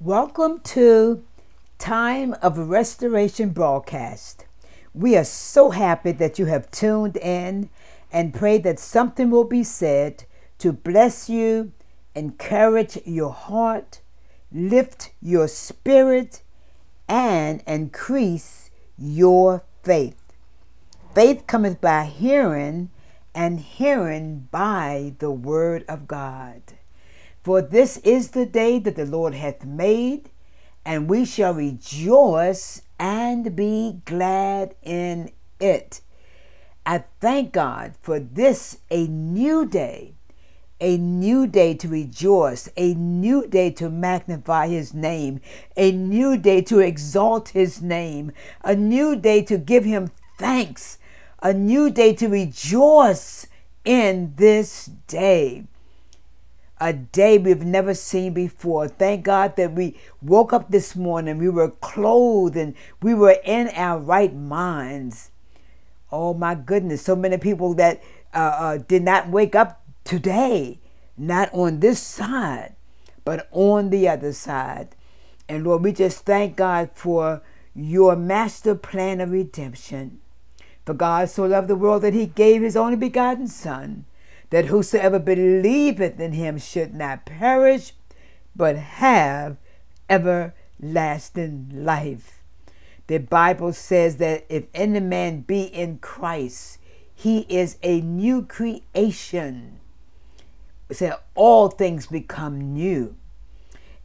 Welcome to Time of Restoration broadcast. We are so happy that you have tuned in and pray that something will be said to bless you, encourage your heart, lift your spirit, and increase your faith. Faith cometh by hearing, and hearing by the word of God. For this is the day that the Lord hath made, and we shall rejoice and be glad in it. I thank God for this, a new day, a new day to rejoice, a new day to magnify His name, a new day to exalt His name, a new day to give Him thanks, a new day to rejoice in this day a day we've never seen before. Thank God that we woke up this morning, we were clothed, and we were in our right minds. Oh my goodness, so many people that uh, uh, did not wake up today, not on this side, but on the other side. And Lord, we just thank God for your master plan of redemption. For God so loved the world that he gave his only begotten Son that whosoever believeth in him should not perish, but have everlasting life. The Bible says that if any man be in Christ, he is a new creation. It said all things become new.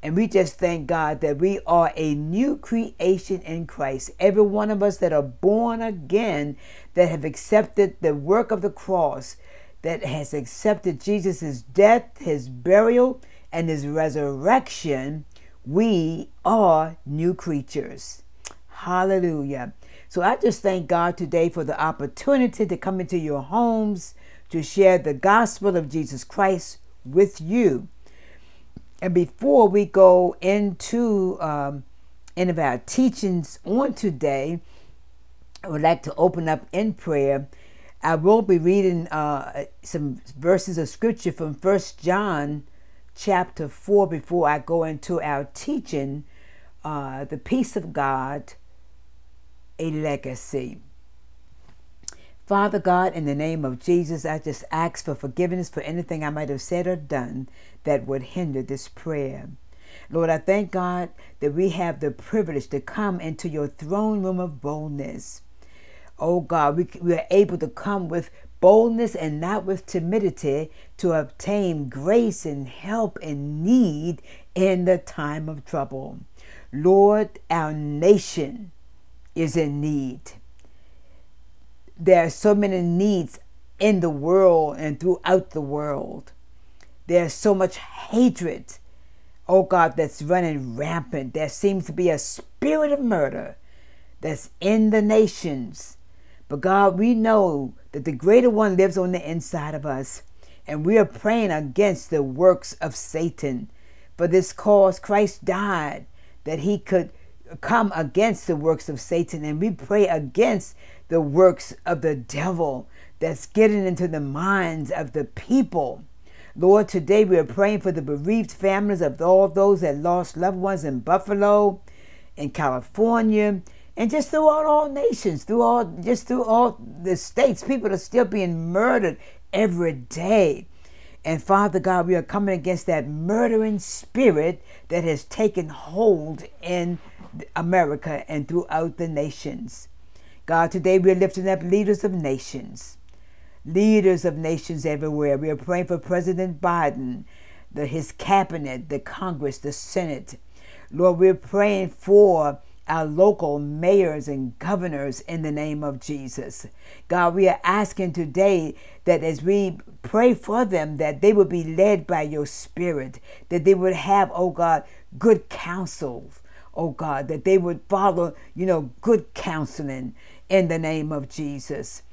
And we just thank God that we are a new creation in Christ. Every one of us that are born again, that have accepted the work of the cross, that has accepted Jesus' death, his burial, and his resurrection, we are new creatures. Hallelujah. So I just thank God today for the opportunity to come into your homes to share the gospel of Jesus Christ with you. And before we go into um, any of our teachings on today, I would like to open up in prayer I will be reading uh, some verses of scripture from First John chapter 4 before I go into our teaching, uh, The Peace of God, a Legacy. Father God, in the name of Jesus, I just ask for forgiveness for anything I might have said or done that would hinder this prayer. Lord, I thank God that we have the privilege to come into your throne room of boldness oh God, we, we are able to come with boldness and not with timidity to obtain grace and help and need in the time of trouble. Lord, our nation is in need. There are so many needs in the world and throughout the world. There's so much hatred, oh God, that's running rampant. There seems to be a spirit of murder that's in the nations but God, we know that the greater one lives on the inside of us, and we are praying against the works of Satan. For this cause, Christ died that he could come against the works of Satan, and we pray against the works of the devil that's getting into the minds of the people. Lord, today we are praying for the bereaved families of all those that lost loved ones in Buffalo, in California, and just throughout all nations, through all just through all the states, people are still being murdered every day. And Father God, we are coming against that murdering spirit that has taken hold in America and throughout the nations. God, today we are lifting up leaders of nations, leaders of nations everywhere. We are praying for President Biden, the, his cabinet, the Congress, the Senate. Lord, we're praying for our local mayors and governors in the name of Jesus. God, we are asking today that as we pray for them, that they would be led by your spirit, that they would have, oh God, good counsel, oh God, that they would follow, you know, good counseling in the name of Jesus.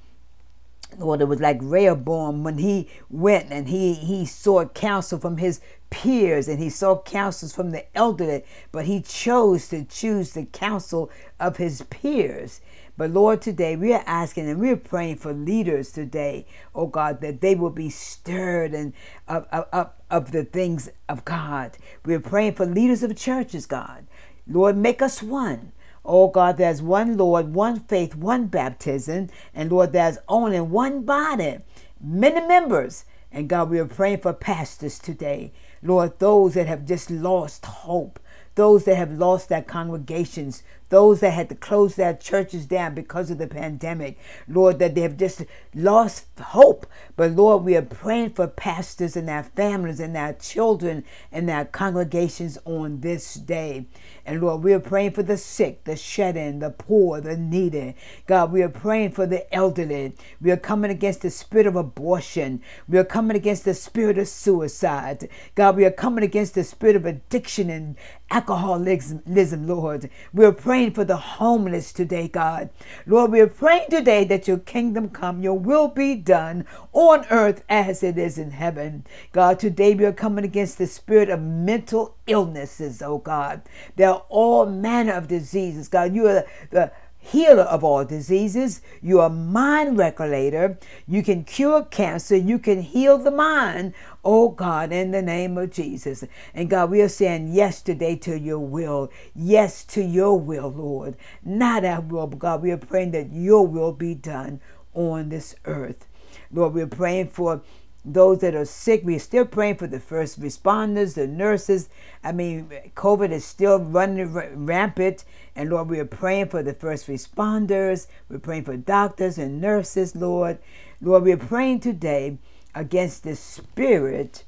Lord, it was like Rehoboam when he went and he he sought counsel from his peers and he sought counsels from the elderly, but he chose to choose the counsel of his peers. But Lord, today we are asking and we're praying for leaders today, oh God, that they will be stirred and of, of, of the things of God. We're praying for leaders of churches, God. Lord, make us one. Oh God, there's one Lord, one faith, one baptism. And Lord, there's only one body, many members. And God, we are praying for pastors today. Lord, those that have just lost hope, those that have lost their congregations, those that had to close their churches down because of the pandemic. Lord, that they have just lost hope. But Lord, we are praying for pastors and their families and their children and their congregations on this day. And Lord, we are praying for the sick, the shed in, the poor, the needy. God, we are praying for the elderly. We are coming against the spirit of abortion. We are coming against the spirit of suicide. God, we are coming against the spirit of addiction and alcoholism, Lord. We are praying praying for the homeless today, God. Lord, we are praying today that your kingdom come, your will be done on earth as it is in heaven. God, today we are coming against the spirit of mental illnesses, oh God. There are all manner of diseases, God. You are the healer of all diseases. You are a mind regulator. You can cure cancer. You can heal the mind. Oh God, in the name of Jesus. And God, we are saying yes today to your will. Yes to your will, Lord. Not our will, but God, we are praying that your will be done on this earth. Lord, we're praying for those that are sick. We're still praying for the first responders, the nurses. I mean, COVID is still running rampant. And Lord, we are praying for the first responders. We're praying for doctors and nurses, Lord. Lord, we're praying today against the spirit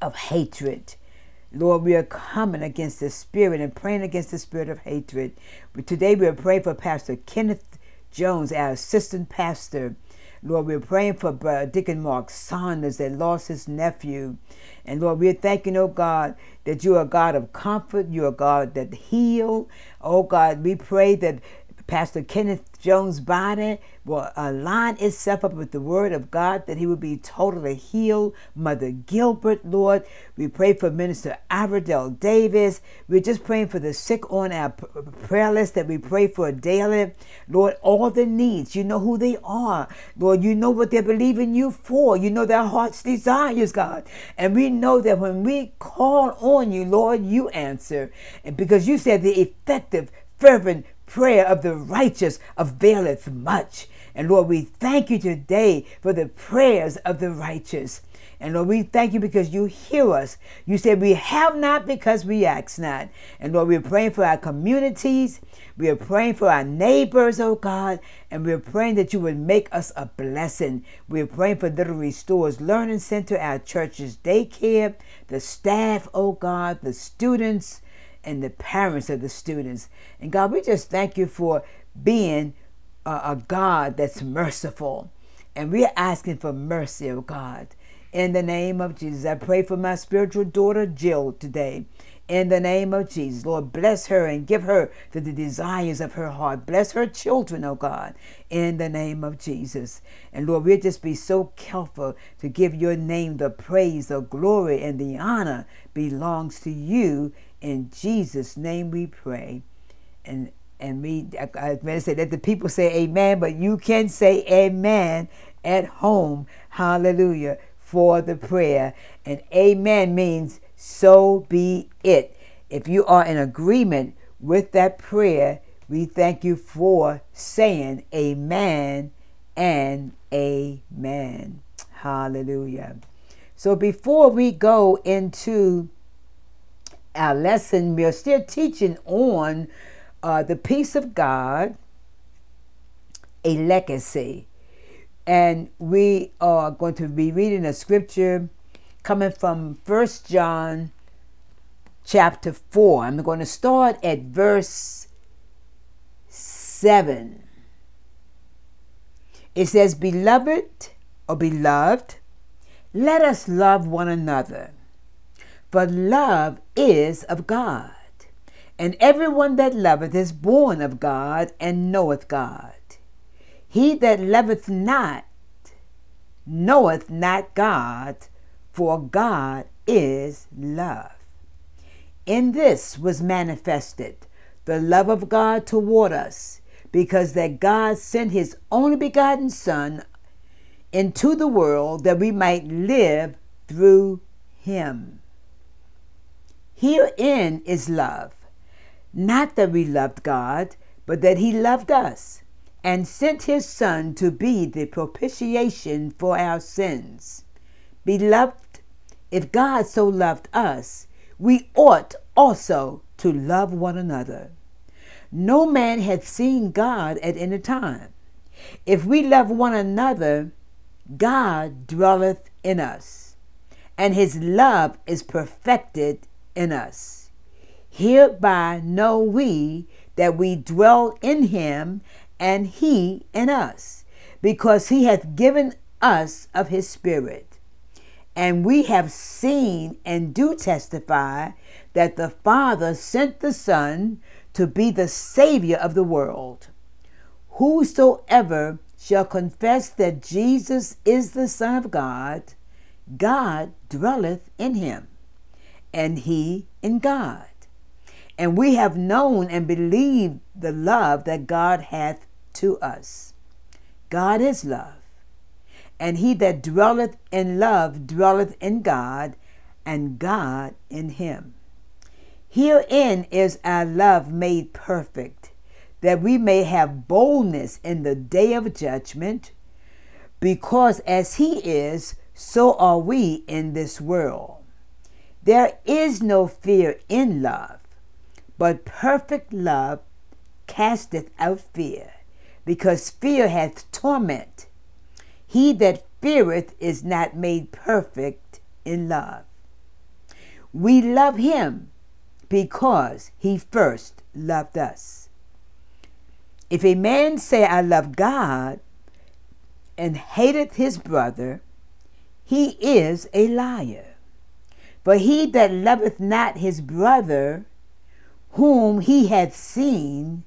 of hatred. Lord, we are coming against the spirit and praying against the spirit of hatred. But today we are praying for Pastor Kenneth Jones, our assistant pastor. Lord, we're praying for Brother Deacon Mark Saunders that lost his nephew. And Lord, we're thanking, oh God, that you are God of comfort. You are God that heal. Oh God, we pray that Pastor Kenneth Jones' body will align itself up with the word of God, that he will be totally healed. Mother Gilbert, Lord, we pray for Minister Averdell Davis. We're just praying for the sick on our prayer list that we pray for daily. Lord, all the needs, you know who they are. Lord, you know what they're believing you for. You know their heart's desires, God. And we know that when we call on you, Lord, you answer. And because you said the effective, fervent prayer of the righteous availeth much. And Lord, we thank you today for the prayers of the righteous. And Lord, we thank you because you hear us. You said we have not because we ask not. And Lord, we're praying for our communities. We are praying for our neighbors, oh God. And we're praying that you would make us a blessing. We're praying for Little Restores Learning Center, our church's daycare, the staff, oh God, the students and the parents of the students. And God, we just thank you for being a, God that's merciful. And we are asking for mercy, oh God. In the name of Jesus, I pray for my spiritual daughter Jill today. In the name of Jesus, Lord, bless her and give her the, the desires of her heart. Bless her children, oh God, in the name of Jesus. And Lord, we'll just be so careful to give your name the praise, the glory, and the honor belongs to you in Jesus' name we pray. And and we I, I to say that the people say amen, but you can say amen at home. Hallelujah for the prayer. And amen means so be it. If you are in agreement with that prayer, we thank you for saying amen and amen. Hallelujah. So before we go into our lesson, we are still teaching on uh, the peace of God, a legacy. And we are going to be reading a scripture coming from First John chapter 4. I'm going to start at verse 7. It says, Beloved or beloved, let us love one another for love is of God. And everyone that loveth is born of God and knoweth God. He that loveth not knoweth not God, for God is love. In this was manifested the love of God toward us, because that God sent his only begotten Son into the world that we might live through him. Herein is love, not that we loved God, but that he loved us and sent his Son to be the propitiation for our sins. Beloved, if God so loved us, we ought also to love one another. No man hath seen God at any time. If we love one another, God dwelleth in us, and his love is perfected in us. Hereby know we that we dwell in him, and he in us, because he hath given us of his Spirit. And we have seen and do testify that the Father sent the Son to be the Savior of the world. Whosoever shall confess that Jesus is the Son of God, God dwelleth in him, and he in God. And we have known and believed the love that God hath to us. God is love. And he that dwelleth in love dwelleth in God, and God in him. Herein is our love made perfect that we may have boldness in the day of judgment, because as He is, so are we in this world. There is no fear in love, but perfect love casteth out fear, because fear hath torment. He that feareth is not made perfect in love. We love him because he first loved us. If a man say, I love God, and hateth his brother, he is a liar. For he that loveth not his brother, whom he hath seen,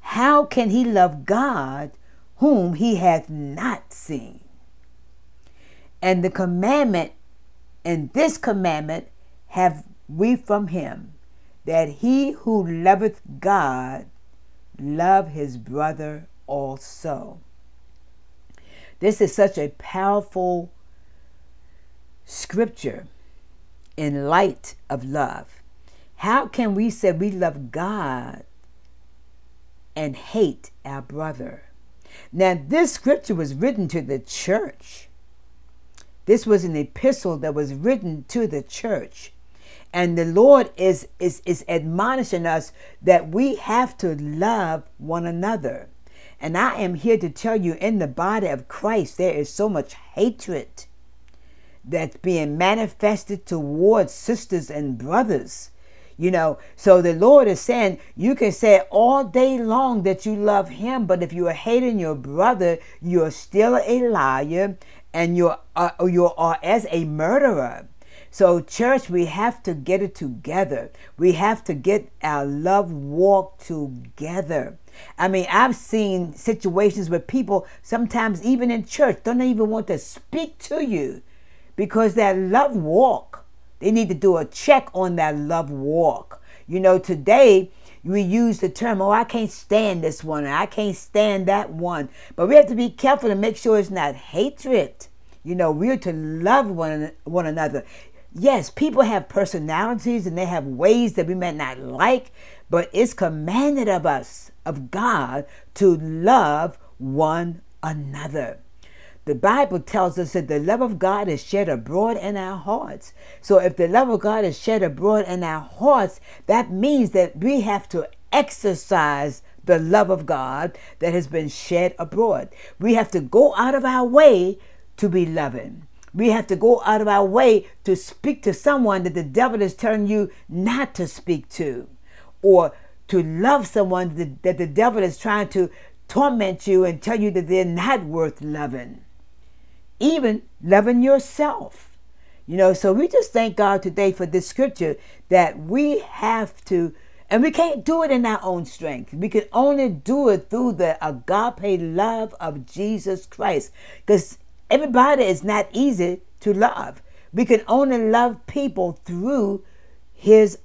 how can he love God, whom he hath not seen? And the commandment, and this commandment have we from him, that he who loveth God love his brother also. This is such a powerful scripture in light of love. How can we say we love God and hate our brother? Now, this scripture was written to the church. This was an epistle that was written to the church. And the Lord is, is, is admonishing us that we have to love one another. And I am here to tell you in the body of Christ, there is so much hatred that's being manifested towards sisters and brothers. You know, so the Lord is saying you can say all day long that you love Him, but if you are hating your brother, you're still a liar and you're, uh, you are as a murderer. So, church, we have to get it together. We have to get our love walk together. I mean, I've seen situations where people, sometimes even in church, don't even want to speak to you because that love walk, they need to do a check on that love walk. You know, today, we use the term, oh, I can't stand this one, I can't stand that one. But we have to be careful to make sure it's not hatred. You know, we're to love one, one another yes, people have personalities and they have ways that we may not like, but it's commanded of us, of God, to love one another. The Bible tells us that the love of God is shed abroad in our hearts. So if the love of God is shed abroad in our hearts, that means that we have to exercise the love of God that has been shed abroad. We have to go out of our way to be loving. We have to go out of our way to speak to someone that the devil is telling you not to speak to, or to love someone that, the devil is trying to torment you and tell you that they're not worth loving. Even loving yourself. You know, so we just thank God today for this scripture that we have to And we can't do it in our own strength. We can only do it through the agape love of Jesus Christ. Because everybody is not easy to love. We can only love people through his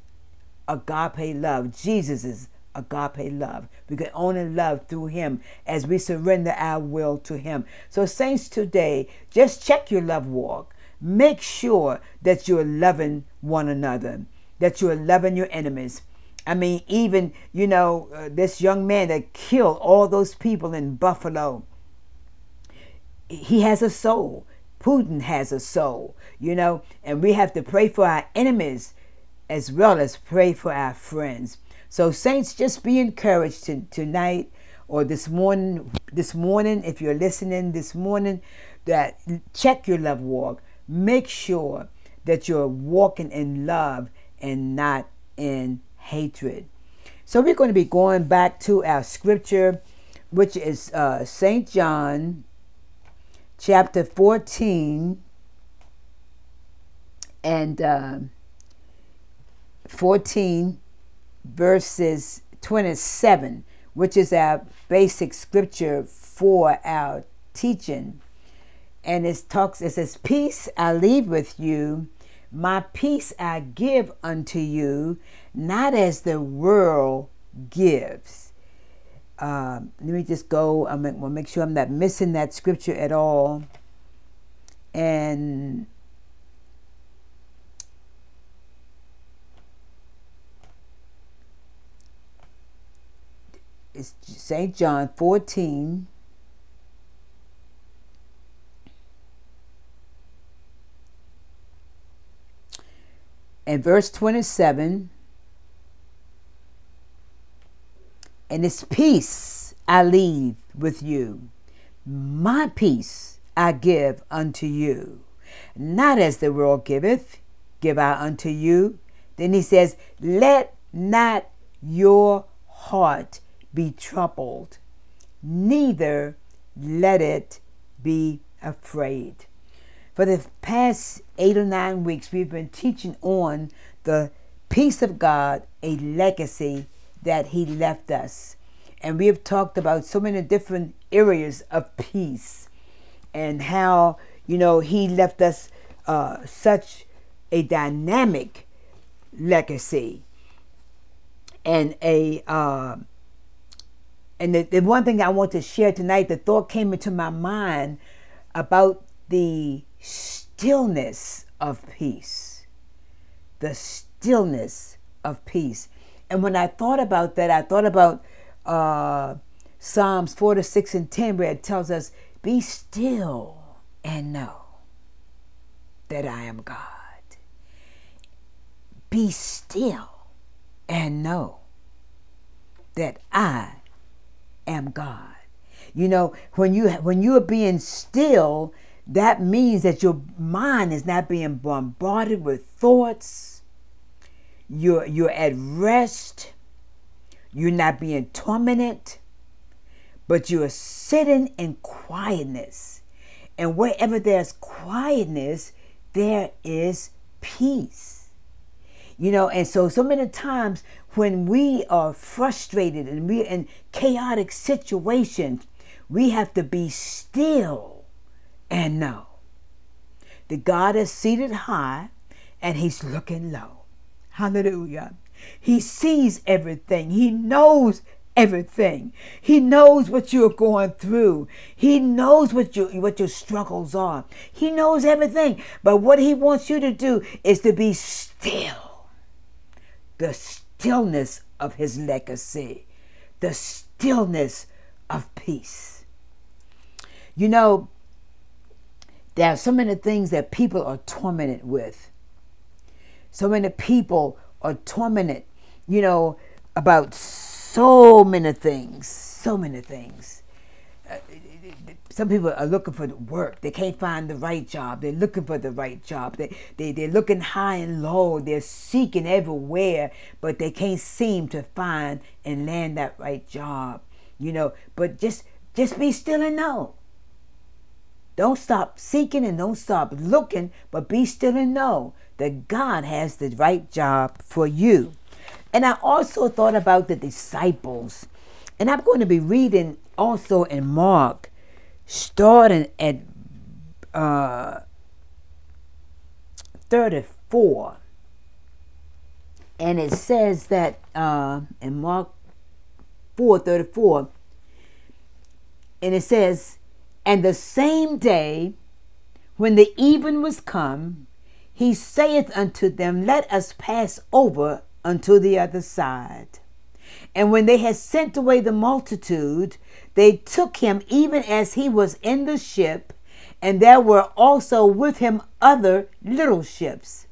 agape love, Jesus' agape love. We can only love through him as we surrender our will to him. So, saints, today, just check your love walk. Make sure that you're loving one another, that you're loving your enemies I mean, even, you know, uh, this young man that killed all those people in Buffalo, he has a soul. Putin has a soul, you know, and we have to pray for our enemies as well as pray for our friends. So, saints, just be encouraged to, tonight or this morning. This morning, if you're listening this morning, that check your love walk. Make sure that you're walking in love and not in hatred. So we're going to be going back to our scripture, which is uh, St. John chapter 14 and uh, 14 verses 27, which is our basic scripture for our teaching. And it talks, it says, Peace I leave with you, my peace I give unto you, not as the world gives. Um, let me just go. I'm to make sure I'm not missing that scripture at all. And it's St. John 14. And verse 27 and it's peace I leave with you. My peace I give unto you. Not as the world giveth, give I unto you. Then he says, Let not your heart be troubled, neither let it be afraid. For the past eight or nine weeks, we've been teaching on the peace of God, a legacy that He left us. And we have talked about so many different areas of peace and how, you know, He left us uh, such a dynamic legacy and a. Uh, and the, the one thing I want to share tonight, the thought came into my mind about the stillness of peace. The stillness of peace. And when I thought about that, I thought about uh, Psalms 4 to 6 and 10, where it tells us, Be still and know that I am God. Be still and know that I am God. You know, when you when you are being still, that means that your mind is not being bombarded with thoughts you're, you're at rest. You're not being tormented, but you're sitting in quietness. And wherever there's quietness, there is peace. You know, and so so many times when we are frustrated and we're in chaotic situations, we have to be still and know that God is seated high and he's looking low. Hallelujah. He sees everything. He knows everything. He knows what you're going through. He knows what your what your struggles are. He knows everything. But what he wants you to do is to be still. The stillness of his legacy. The stillness of peace. You know, there are so many things that people are tormented with. So many people are tormented, you know, about so many things, so many things. Uh, Some people are looking for work. They can't find the right job. They're looking for the right job. They, they, they're looking high and low. They're seeking everywhere, but they can't seem to find and land that right job. You know, but just just be still and know. Don't stop seeking and don't stop looking, but be still and know that God has the right job for you. And I also thought about the disciples. And I'm going to be reading also in Mark, starting at uh, 34. And it says that uh, in Mark 4 34, and it says, And the same day, when the even was come, he saith unto them, Let us pass over unto the other side. And when they had sent away the multitude, they took him even as he was in the ship, and there were also with him other little ships.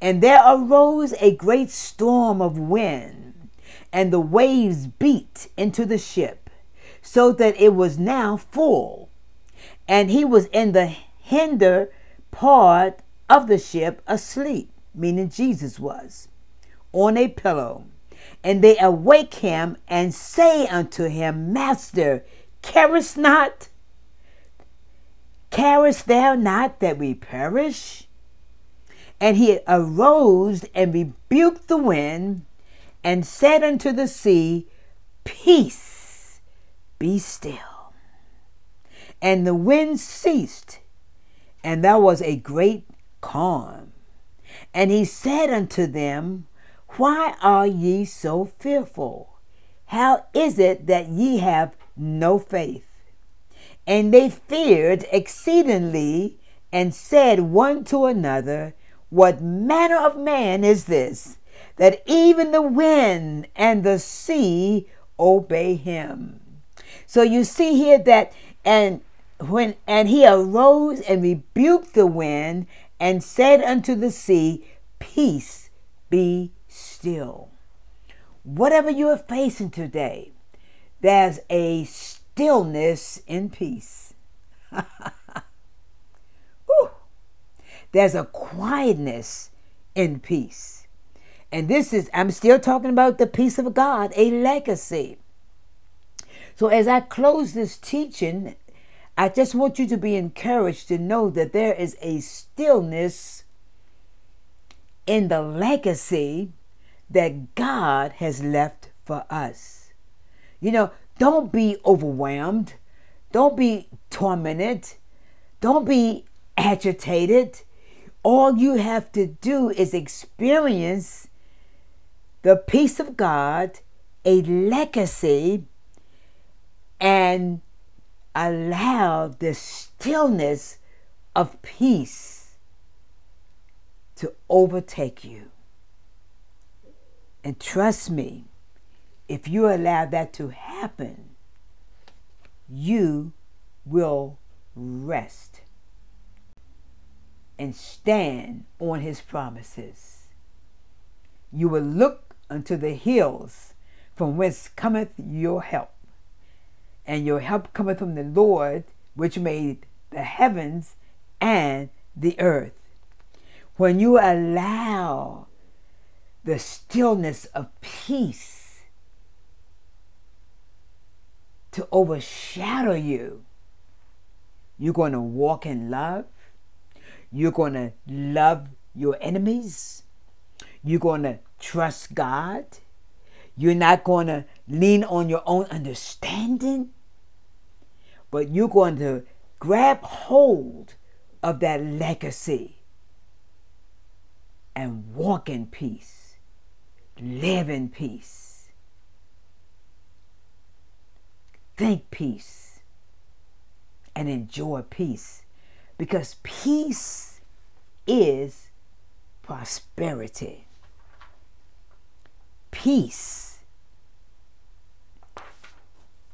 And there arose a great storm of wind, and the waves beat into the ship, so that it was now full. And he was in the hinder part of the ship asleep, meaning Jesus was, on a pillow. And they awake him and say unto him, Master, carest not? Carest thou not that we perish? And he arose and rebuked the wind and said unto the sea, Peace, be still. And the wind ceased, and there was a great calm. And he said unto them, Why are ye so fearful? How is it that ye have no faith? And they feared exceedingly and said one to another, What manner of man is this, that even the wind and the sea obey him? So you see here that, and when and he arose and rebuked the wind and said unto the sea, Peace, be still. Whatever you are facing today, there's a stillness in peace. there's a quietness in peace. And this is, I'm still talking about the peace of God, a legacy. So as I close this teaching, I just want you to be encouraged to know that there is a stillness in the legacy that God has left for us. You know, don't be overwhelmed. Don't be tormented. Don't be agitated. All you have to do is experience the peace of God, a legacy, and allow the stillness of peace to overtake you. And trust me, if you allow that to happen, you will rest and stand on his promises. You will look unto the hills from whence cometh your help and your help cometh from the Lord, which made the heavens and the earth. When you allow the stillness of peace to overshadow you, you're going to walk in love. You're going to love your enemies. You're going to trust God. You're not going to lean on your own understanding but you're going to grab hold of that legacy and walk in peace, live in peace, think peace, and enjoy peace because peace is prosperity. Peace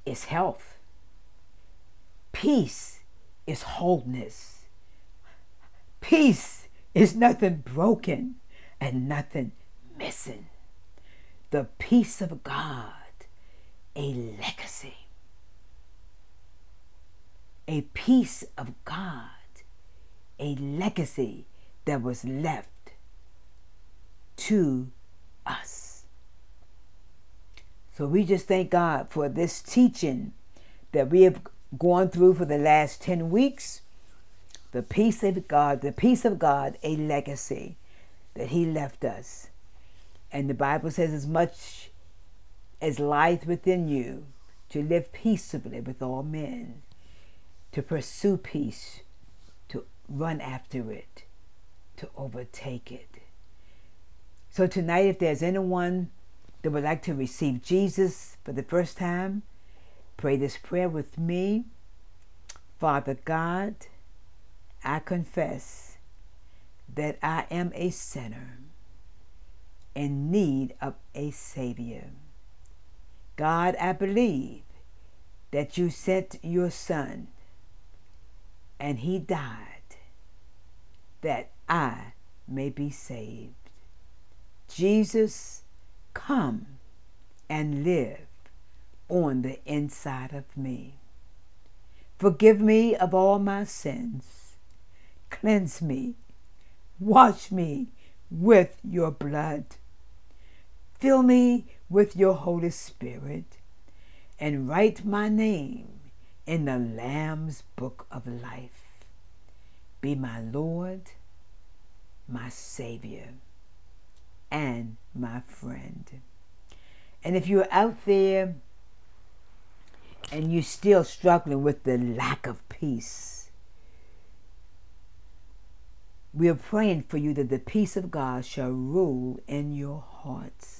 is health. Peace is wholeness. Peace is nothing broken and nothing missing. The peace of God, a legacy. A peace of God, a legacy that was left to us. So we just thank God for this teaching that we have gone through for the last 10 weeks. The peace of God, the peace of God, a legacy that He left us. And the Bible says, as much as lieth within you, to live peaceably with all men, to pursue peace, to run after it, to overtake it. So tonight, if there's anyone that would like to receive Jesus for the first time, pray this prayer with me. Father God, I confess that I am a sinner in need of a Savior. God, I believe that you sent your Son and He died that I may be saved. Jesus, come and live on the inside of me. Forgive me of all my sins. Cleanse me. Wash me with your blood. Fill me with your Holy Spirit and write my name in the Lamb's book of life. Be my Lord, my Savior, and my friend. And if you're out there and you're still struggling with the lack of peace, we are praying for you that the peace of God shall rule in your hearts.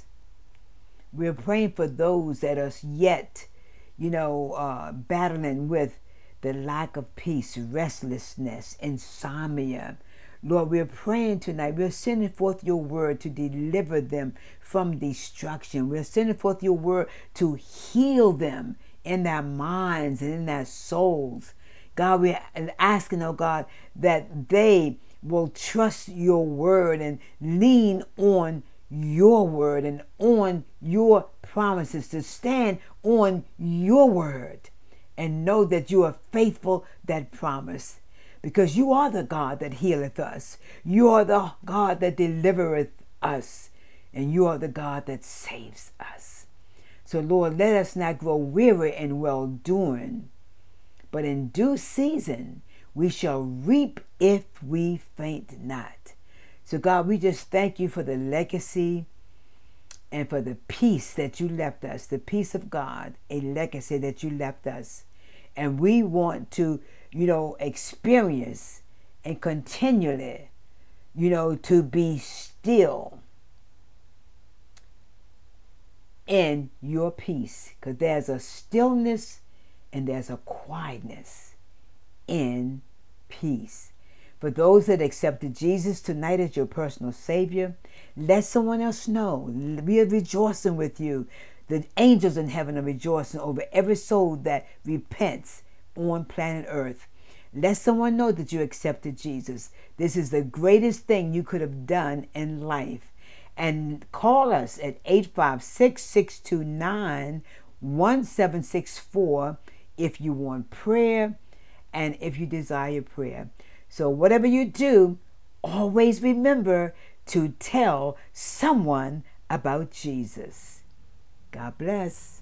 We're praying for those that are yet, you know, uh, battling with the lack of peace, restlessness, insomnia. Lord, we're praying tonight. We're sending forth your word to deliver them from destruction. We're sending forth your word to heal them in their minds and in their souls. God, we're asking, oh God, that they will trust your word and lean on your word and on your promises, to stand on your word and know that you are faithful that promise. Because you are the God that healeth us. You are the God that delivereth us. And you are the God that saves us. So, Lord, let us not grow weary in well doing, but in due season we shall reap if we faint not. So, God, we just thank you for the legacy and for the peace that you left us, the peace of God, a legacy that you left us. And we want to, you know, experience and continually, you know, to be still in your peace. Because there's a stillness and there's a quietness in peace. For those that accepted Jesus tonight as your personal Savior, let someone else know. We are rejoicing with you. The angels in heaven are rejoicing over every soul that repents on planet Earth. Let someone know that you accepted Jesus. This is the greatest thing you could have done in life. And call us at 856 629 1764 if you want prayer and if you desire prayer. So, whatever you do, always remember to tell someone about Jesus. God bless.